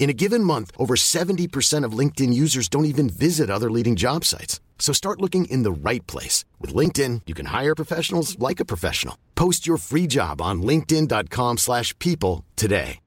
In a given month, over 70% of LinkedIn users don't even visit other leading job sites. So start looking in the right place. With LinkedIn, you can hire professionals like a professional. Post your free job on linkedin.com slash people today.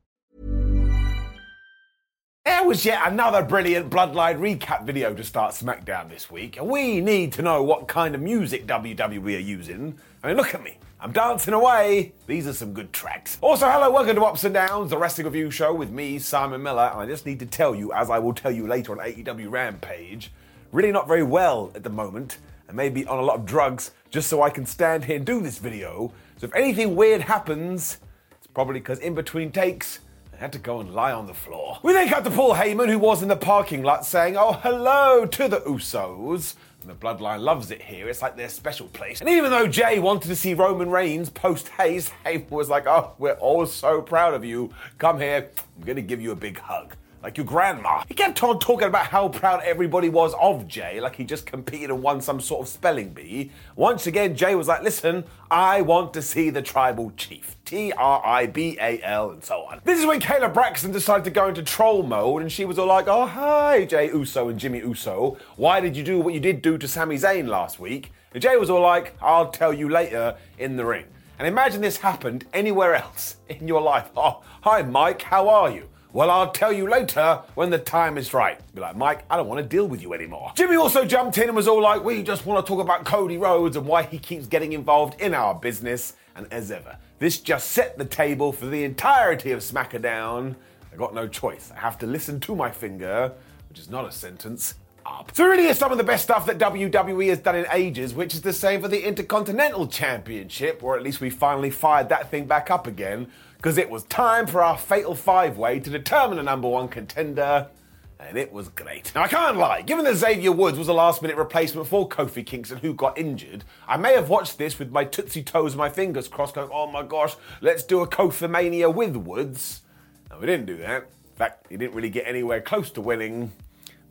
There was yet another brilliant Bloodline recap video to start SmackDown this week, and we need to know what kind of music WWE are using. I mean, look at me. I'm dancing away. These are some good tracks. Also, hello, welcome to Ups and Downs, the wrestling review show with me, Simon Miller. And I just need to tell you, as I will tell you later on AEW Rampage, really not very well at the moment, and maybe on a lot of drugs, just so I can stand here and do this video. So if anything weird happens, it's probably because in between takes, had to go and lie on the floor. We then cut to Paul Heyman, who was in the parking lot saying, Oh, hello to the Usos. And the bloodline loves it here. It's like their special place. And even though Jay wanted to see Roman Reigns post haste, Heyman was like, Oh, we're all so proud of you. Come here. I'm going to give you a big hug like your grandma. He kept on talking about how proud everybody was of Jay, like he just competed and won some sort of spelling bee. Once again, Jay was like, listen, I want to see the tribal chief. T R I B A L, and so on. This is when Kayla Braxton decided to go into troll mode, and she was all like, oh, hi, Jay Uso and Jimmy Uso. Why did you do what you did do to Sami Zayn last week? And Jay was all like, I'll tell you later in the ring. And imagine this happened anywhere else in your life. Oh, hi, Mike, how are you? Well, I'll tell you later when the time is right. Be like, Mike, I don't want to deal with you anymore. Jimmy also jumped in and was all like, we just want to talk about Cody Rhodes and why he keeps getting involved in our business. And as ever, this just set the table for the entirety of SmackDown. I got no choice. I have to listen to my finger, which is not a sentence, up. So really is some of the best stuff that WWE has done in ages, which is the same for the Intercontinental Championship, or at least we finally fired that thing back up again because it was time for our fatal five way to determine the number one contender. And it was great. Now, I can't lie, given that Xavier Woods was a last minute replacement for Kofi Kingston, who got injured, I may have watched this with my tootsie toes and my fingers crossed, going, oh my gosh, let's do a Kofi Mania with Woods. No, we didn't do that. In fact, he didn't really get anywhere close to winning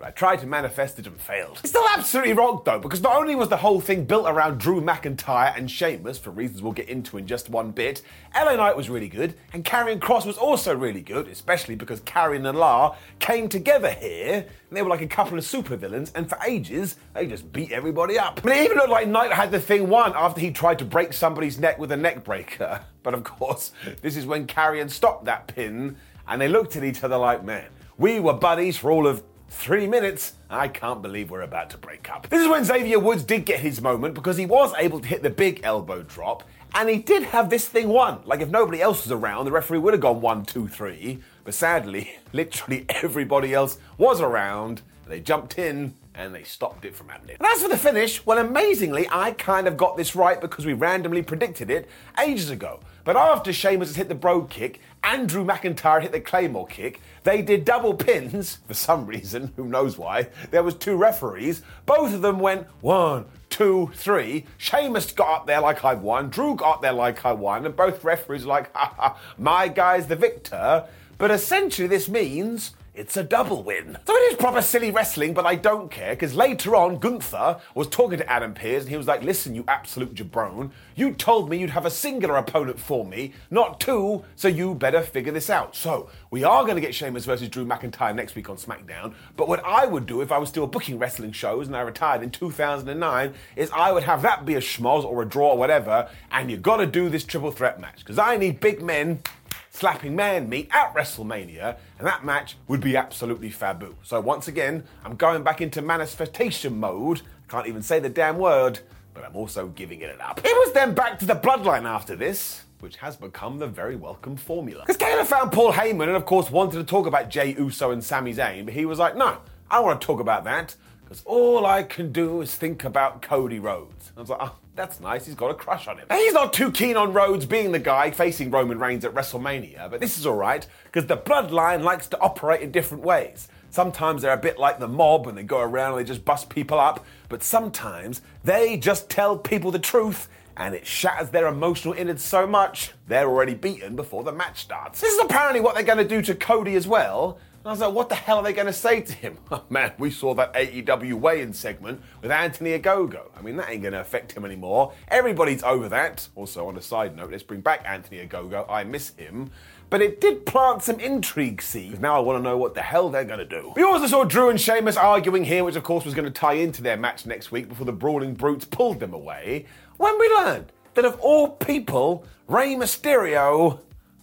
but I tried to manifest it and failed. It's still absolutely wrong though, because not only was the whole thing built around Drew McIntyre and Sheamus, for reasons we'll get into in just one bit, LA Knight was really good, and Karrion Kross was also really good, especially because Karrion and LA came together here, and they were like a couple of supervillains, and for ages, they just beat everybody up. But it even looked like Knight had the thing won after he tried to break somebody's neck with a neck breaker. But of course, this is when Karrion stopped that pin, and they looked at each other like, man, we were buddies for all of Three minutes. I can't believe we're about to break up. This is when Xavier Woods did get his moment because he was able to hit the big elbow drop and he did have this thing won. Like if nobody else was around, the referee would have gone one, two, three. But sadly, literally everybody else was around. They jumped in and they stopped it from happening. And as for the finish, well, amazingly, I kind of got this right because we randomly predicted it ages ago. But after Sheamus has hit the Brogue kick, Andrew McIntyre hit the Claymore kick, they did double pins for some reason, who knows why. There was two referees. Both of them went one, two, three. Sheamus got up there like I won. Drew got up there like I won. And both referees like, ha ha, my guy's the victor. But essentially, this means it's a double win. So it is proper silly wrestling, but I don't care because later on, Gunther was talking to Adam Pearce and he was like, Listen, you absolute jabron, you told me you'd have a singular opponent for me, not two, so you better figure this out. So we are going to get Sheamus versus Drew McIntyre next week on SmackDown, but what I would do if I was still booking wrestling shows and I retired in 2009 is I would have that be a schmoz or a draw or whatever, and you got to do this triple threat match because I need big men slapping man meat at WrestleMania, and that match would be absolutely fabu. So once again, I'm going back into manifestation mode. Can't even say the damn word, but I'm also giving it up. It was then back to the bloodline after this which has become the very welcome formula. Because Taylor found Paul Heyman and, of course, wanted to talk about Jay Uso and Sami Zayn, but he was like, no, I want to talk about that because all I can do is think about Cody Rhodes. I was like, oh, that's nice, he's got a crush on him. He's not too keen on Rhodes being the guy facing Roman Reigns at WrestleMania, but this is alright because the bloodline likes to operate in different ways. Sometimes they're a bit like the mob and they go around and they just bust people up, but sometimes they just tell people the truth and it shatters their emotional innards so much, they're already beaten before the match starts. This is apparently what they're going to do to Cody as well. And I was like, what the hell are they going to say to him? Oh, man, we saw that AEW weigh-in segment with Anthony Ogogo. I mean, that ain't going to affect him anymore. Everybody's over that. Also, on a side note, let's bring back Anthony Ogogo. I miss him. But it did plant some intrigue seeds. Now I want to know what the hell they're going to do. We also saw Drew and Sheamus arguing here, which of course was going to tie into their match next week before the Brawling Brutes pulled them away when we learned that of all people, Rey Mysterio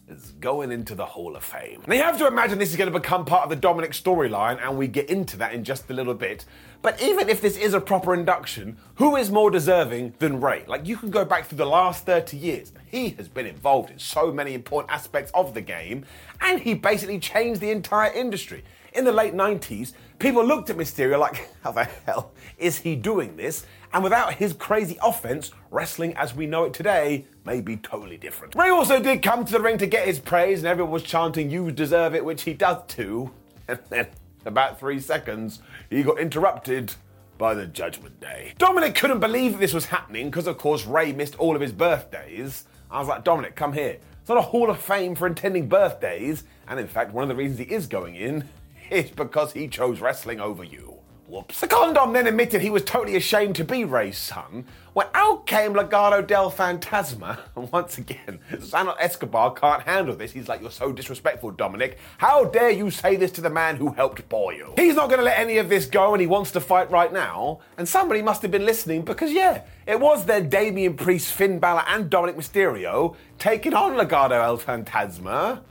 is going into the Hall of Fame. Now you have to imagine this is going to become part of the Dominic storyline, and we get into that in just a little bit. But even if this is a proper induction, who is more deserving than Rey? Like you can go back through the last 30 years. He has been involved in so many important aspects of the game, and he basically changed the entire industry. In the late 90s, people looked at Mysterio like, how the hell is he doing this? And without his crazy offense, wrestling as we know it today may be totally different. Rey also did come to the ring to get his praise, and everyone was chanting, You deserve it, which he does too. And then, about three seconds, he got interrupted by the Judgment Day. Dominic couldn't believe this was happening because, of course, Rey missed all of his birthdays. I was like, Dominic, come here. It's not a Hall of Fame for attending birthdays. And in fact, one of the reasons he is going in is because he chose wrestling over you. Whoops. The condom then admitted he was totally ashamed to be Rey's son, when out came Legado del Fantasma. And once again, Santos Escobar can't handle this. He's like, You're so disrespectful, Dominic. How dare you say this to the man who helped bore you? He's not going to let any of this go and he wants to fight right now. And somebody must have been listening because, yeah, it was then Damian Priest, Finn Balor, and Dominic Mysterio taking on Legado del Fantasma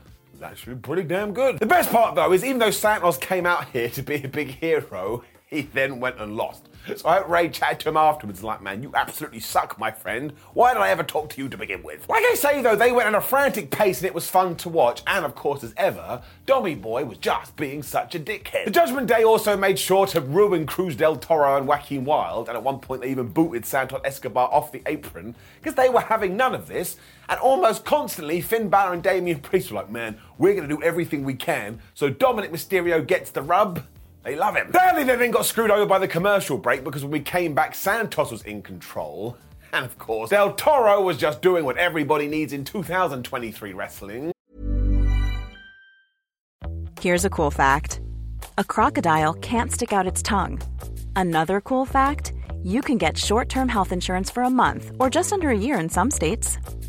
Actually pretty damn good. The best part, though, is even though Santos came out here to be a big hero, he then went and lost. So I Rey chatted to him afterwards like, man, you absolutely suck, my friend. Why did I ever talk to you to begin with? Like I say, though, they went at a frantic pace and it was fun to watch. And of course, as ever, Dommy Boy was just being such a dickhead. The Judgment Day also made sure to ruin Cruz del Toro and Joaquin Wilde, And at one point, they even booted Santos Escobar off the apron because they were having none of this. And almost constantly, Finn Balor and Damian Priest were like, man, we're going to do everything we can. So Dominic Mysterio gets the rub. They love him. They then got screwed over by the commercial break because when we came back, Santos was in control. And of course, Del Toro was just doing what everybody needs in 2023 wrestling. Here's a cool fact a crocodile can't stick out its tongue. Another cool fact you can get short term health insurance for a month or just under a year in some states.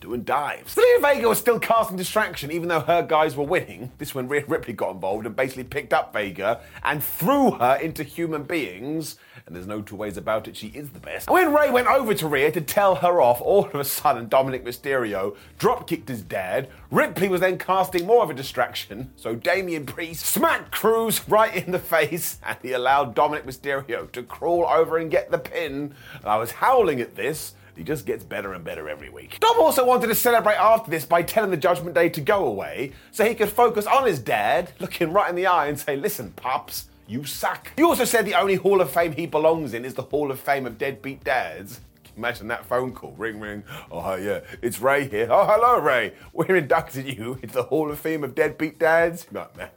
Doing dives. Zelina Vega was still casting distraction even though her guys were winning. This when Rhea Ripley got involved and basically picked up Vega and threw her into human beings. And there's no two ways about it, she is the best. And when Rey went over to Rhea to tell her off, all of a sudden Dominic Mysterio drop kicked his dad. Ripley was then casting more of a distraction, so Damian Priest smacked Cruz right in the face and he allowed Dominic Mysterio to crawl over and get the pin. And I was howling at this. He just gets better and better every week. Dom also wanted to celebrate after this by telling the Judgment Day to go away so he could focus on his dad, looking right in the eye and say, Listen, pups, you suck. He also said the only Hall of Fame he belongs in is the Hall of Fame of Deadbeat Dads. Imagine that phone call. Ring, ring. Oh, yeah. It's Rey here. Oh, hello, Rey. We're inducting you into the Hall of Fame of Deadbeat Dads. No, man.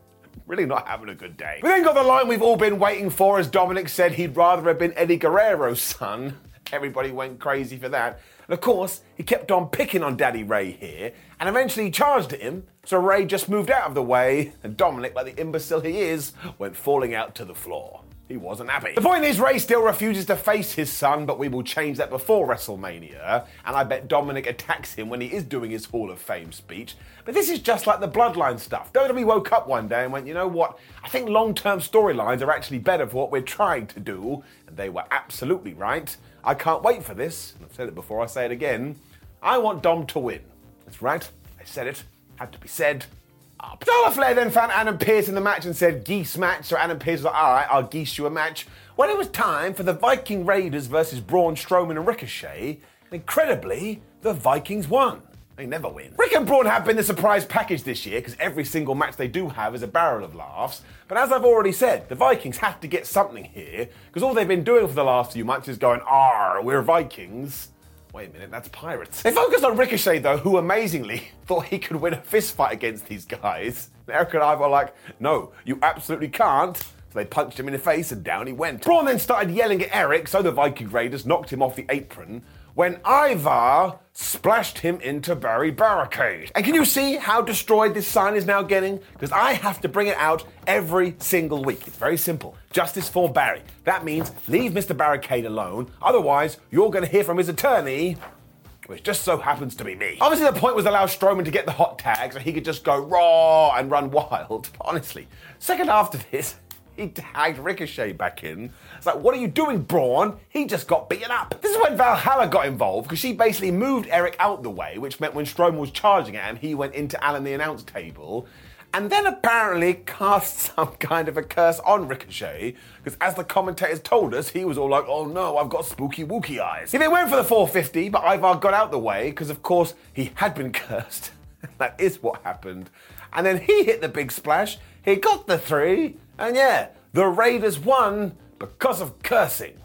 Really not having a good day. We then got the line we've all been waiting for as Dominic said he'd rather have been Eddie Guerrero's son. Everybody went crazy for that. And of course, he kept on picking on Daddy Rey here, and eventually he charged at him, so Rey just moved out of the way, and Dominic, like the imbecile he is, went falling out to the floor. He wasn't happy. The point is, Rey still refuses to face his son, but we will change that before WrestleMania. And I bet Dominic attacks him when he is doing his Hall of Fame speech. But this is just like the Bloodline stuff. WWE woke up one day and went, you know what? I think long term storylines are actually better for what we're trying to do. And they were absolutely right. I can't wait for this. I've said it before, I say it again. I want Dom to win. That's right. I said it. Had to be said. Charlotte Flair then found Adam Pearce in the match and said, geese match. So Adam Pearce was like, all right, I'll geese you a match. When it was time for the Viking Raiders versus Braun Strowman and Ricochet, incredibly, the Vikings won. They never win. Rick and Braun have been the surprise package this year because every single match they do have is a barrel of laughs. But as I've already said, the Vikings have to get something here because all they've been doing for the last few months is going, "Ah, we're Vikings." Wait a minute, that's pirates. They focused on Ricochet though, who amazingly thought he could win a fist fight against these guys. Erik and I were like, "No, you absolutely can't." So they punched him in the face and down he went. Braun then started yelling at Erik, so the Viking Raiders knocked him off the apron when Ivar splashed him into Barry Barricade. And can you see how destroyed this sign is now getting? Because I have to bring it out every single week. It's very simple. Justice for Barry. That means leave Mr. Barricade alone, otherwise, you're going to hear from his attorney. Which just so happens to be me. Obviously, the point was to allow Strowman to get the hot tag so he could just go raw and run wild. Honestly, second after this, he tagged Ricochet back in. It's like, what are you doing, Braun? He just got beaten up. This is when Valhalla got involved because she basically moved Erik out the way, which meant when Strowman was charging at him, he went into Alan the announce table. And then apparently cast some kind of a curse on Ricochet, because as the commentators told us, he was all like, oh no, I've got spooky wookie eyes. He then went for the 450, but Ivar got out the way, because of course he had been cursed. that is what happened. And then he hit the big splash, he got the three, and yeah, the Raiders won because of cursing.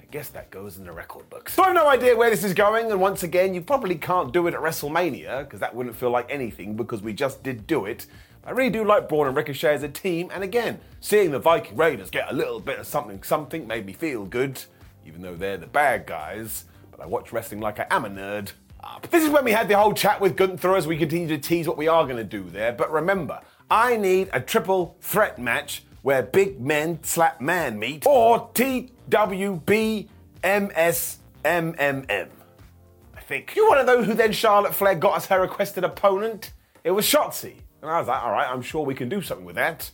I guess that goes in the record books. So I have no idea where this is going, and once again, you probably can't do it at WrestleMania, because that wouldn't feel like anything, because we just did do it. I really do like Braun and Ricochet as a team, and again, seeing the Viking Raiders get a little bit of something something made me feel good, even though they're the bad guys. But I watch wrestling like I am a nerd. But this is when we had the whole chat with Gunther as we continue to tease what we are going to do there. But remember, I need a triple threat match where big men slap man meet, or TWBMSMMM. I think. You want to know who then Charlotte Flair got as her requested opponent? It was Shotzi. And I was like, all right, I'm sure we can do something with that.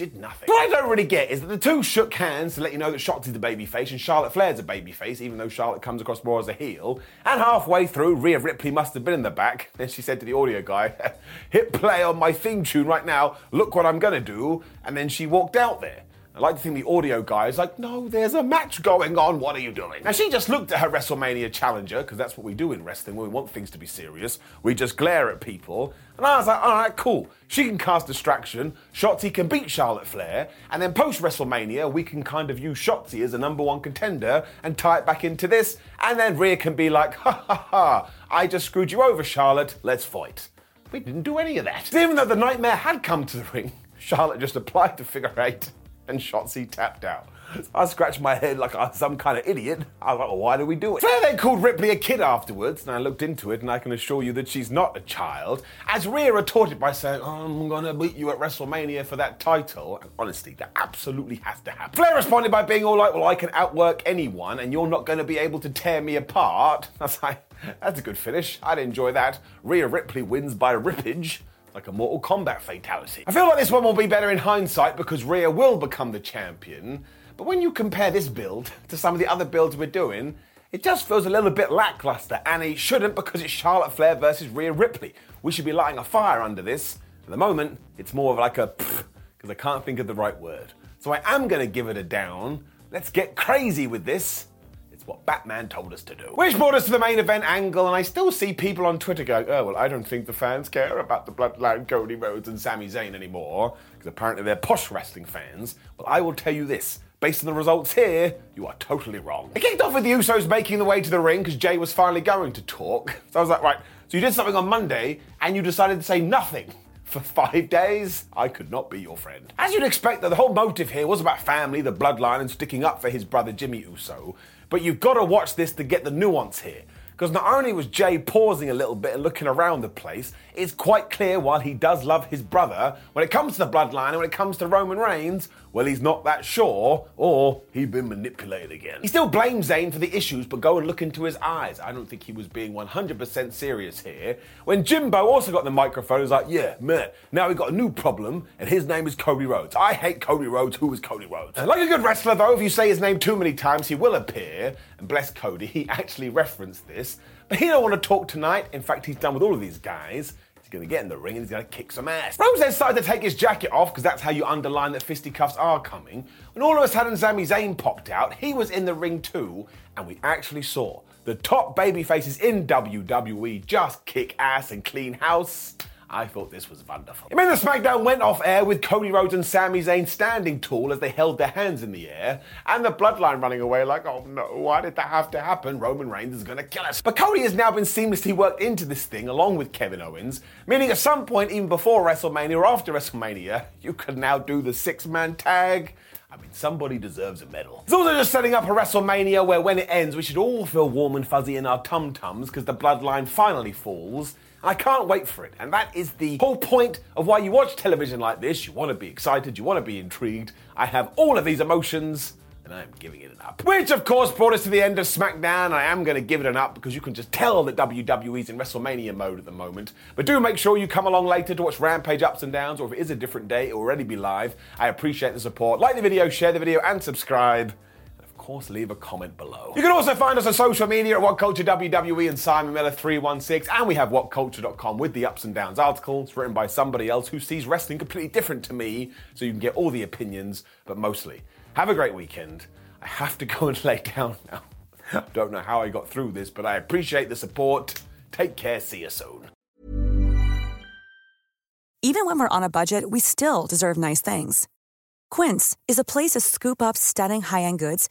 Did nothing. What I don't really get is that the two shook hands to let you know that Shotzi's the babyface and Charlotte Flair's a babyface, even though Charlotte comes across more as a heel. And halfway through, Rhea Ripley must have been in the back. Then she said to the audio guy, hit play on my theme tune right now, look what I'm gonna do. And then she walked out there. I like to think the audio guy is like, no, there's a match going on. What are you doing? Now, she just looked at her WrestleMania challenger, because that's what we do in wrestling when we want things to be serious. We just glare at people. And I was like, all right, cool. She can cast distraction. Shotzi can beat Charlotte Flair. And then post WrestleMania, we can kind of use Shotzi as a number one contender and tie it back into this. And then Rhea can be like, ha ha ha, I just screwed you over, Charlotte. Let's fight. We didn't do any of that. Even though the nightmare had come to the ring, Charlotte just applied to figure eight and Shotzi tapped out. I scratched my head like I was some kind of idiot. I was like, well, why do we do it? Flair then called Ripley a kid afterwards, and I looked into it, and I can assure you that she's not a child. As Rhea retorted by saying, oh, I'm gonna beat you at WrestleMania for that title. And honestly, that absolutely has to happen. Flair responded by being all like, well, I can outwork anyone, and you're not gonna be able to tear me apart. I was like, that's a good finish. I'd enjoy that. Rhea Ripley wins by rippage like a Mortal Kombat fatality. I feel like this one will be better in hindsight because Rhea will become the champion. But when you compare this build to some of the other builds we're doing, it just feels a little bit lackluster, and it shouldn't because it's Charlotte Flair versus Rhea Ripley. We should be lighting a fire under this. At the moment, it's more of like a because I can't think of the right word. So I am going to give it a down. Let's get crazy with this. What Batman told us to do. Which brought us to the main event angle, and I still see people on Twitter going, oh, well, I don't think the fans care about the Bloodline, Cody Rhodes, and Sami Zayn anymore, because apparently they're posh wrestling fans. Well, I will tell you this. Based on the results here, you are totally wrong. It kicked off with the Usos making the way to the ring because Jay was finally going to talk. So I was like, right, so you did something on Monday and you decided to say nothing for five days? I could not be your friend. As you'd expect, though, the whole motive here was about family, the bloodline, and sticking up for his brother Jimmy Uso. But you've got to watch this to get the nuance here. Because not only was Jay pausing a little bit and looking around the place, it's quite clear while he does love his brother, when it comes to the bloodline and when it comes to Roman Reigns, well, he's not that sure, or he'd been manipulated again. He still blames Zayn for the issues, but go and look into his eyes. I don't think he was being 100% serious here. When Jimbo also got the microphone, he was like, yeah, man, now we've got a new problem, and his name is Cody Rhodes. I hate Cody Rhodes. Who is Cody Rhodes? Like a good wrestler, though, if you say his name too many times, he will appear. And bless Cody, he actually referenced this. But he don't want to talk tonight. In fact, he's done with all of these guys. Going to get in the ring and he's going to kick some ass. Rhodes then started to take his jacket off because that's how you underline that fisticuffs are coming. When all of a sudden Sami Zayn popped out, he was in the ring too, and we actually saw the top baby faces in WWE just kick ass and clean house. I thought this was wonderful. It meant the SmackDown went off air with Cody Rhodes and Sami Zayn standing tall as they held their hands in the air, and the bloodline running away like, oh no, why did that have to happen? Roman Reigns is gonna kill us. But Cody has now been seamlessly worked into this thing along with Kevin Owens, meaning at some point, even before WrestleMania or after WrestleMania, you could now do the six man tag. I mean, somebody deserves a medal. It's also just setting up a WrestleMania where when it ends, we should all feel warm and fuzzy in our tum tums because the bloodline finally falls. I can't wait for it. And that is the whole point of why you watch television like this. You want to be excited, you want to be intrigued. I have all of these emotions. And I'm giving it an up. Which, of course, brought us to the end of SmackDown. I am going to give it an up because you can just tell that WWE's in WrestleMania mode at the moment. But do make sure you come along later to watch Rampage Ups and Downs, or if it is a different day, it will already be live. I appreciate the support. Like the video, share the video, and subscribe course, leave a comment below. You can also find us on social media at What Culture WWE and Simon Miller 316, and we have WhatCulture.com with the ups and downs articles written by somebody else who sees wrestling completely different to me, so you can get all the opinions, but mostly, have a great weekend. I have to go and lay down now. I don't know how I got through this, but I appreciate the support. Take care, see you soon. Even when we're on a budget, we still deserve nice things. Quince is a place to scoop up stunning high end goods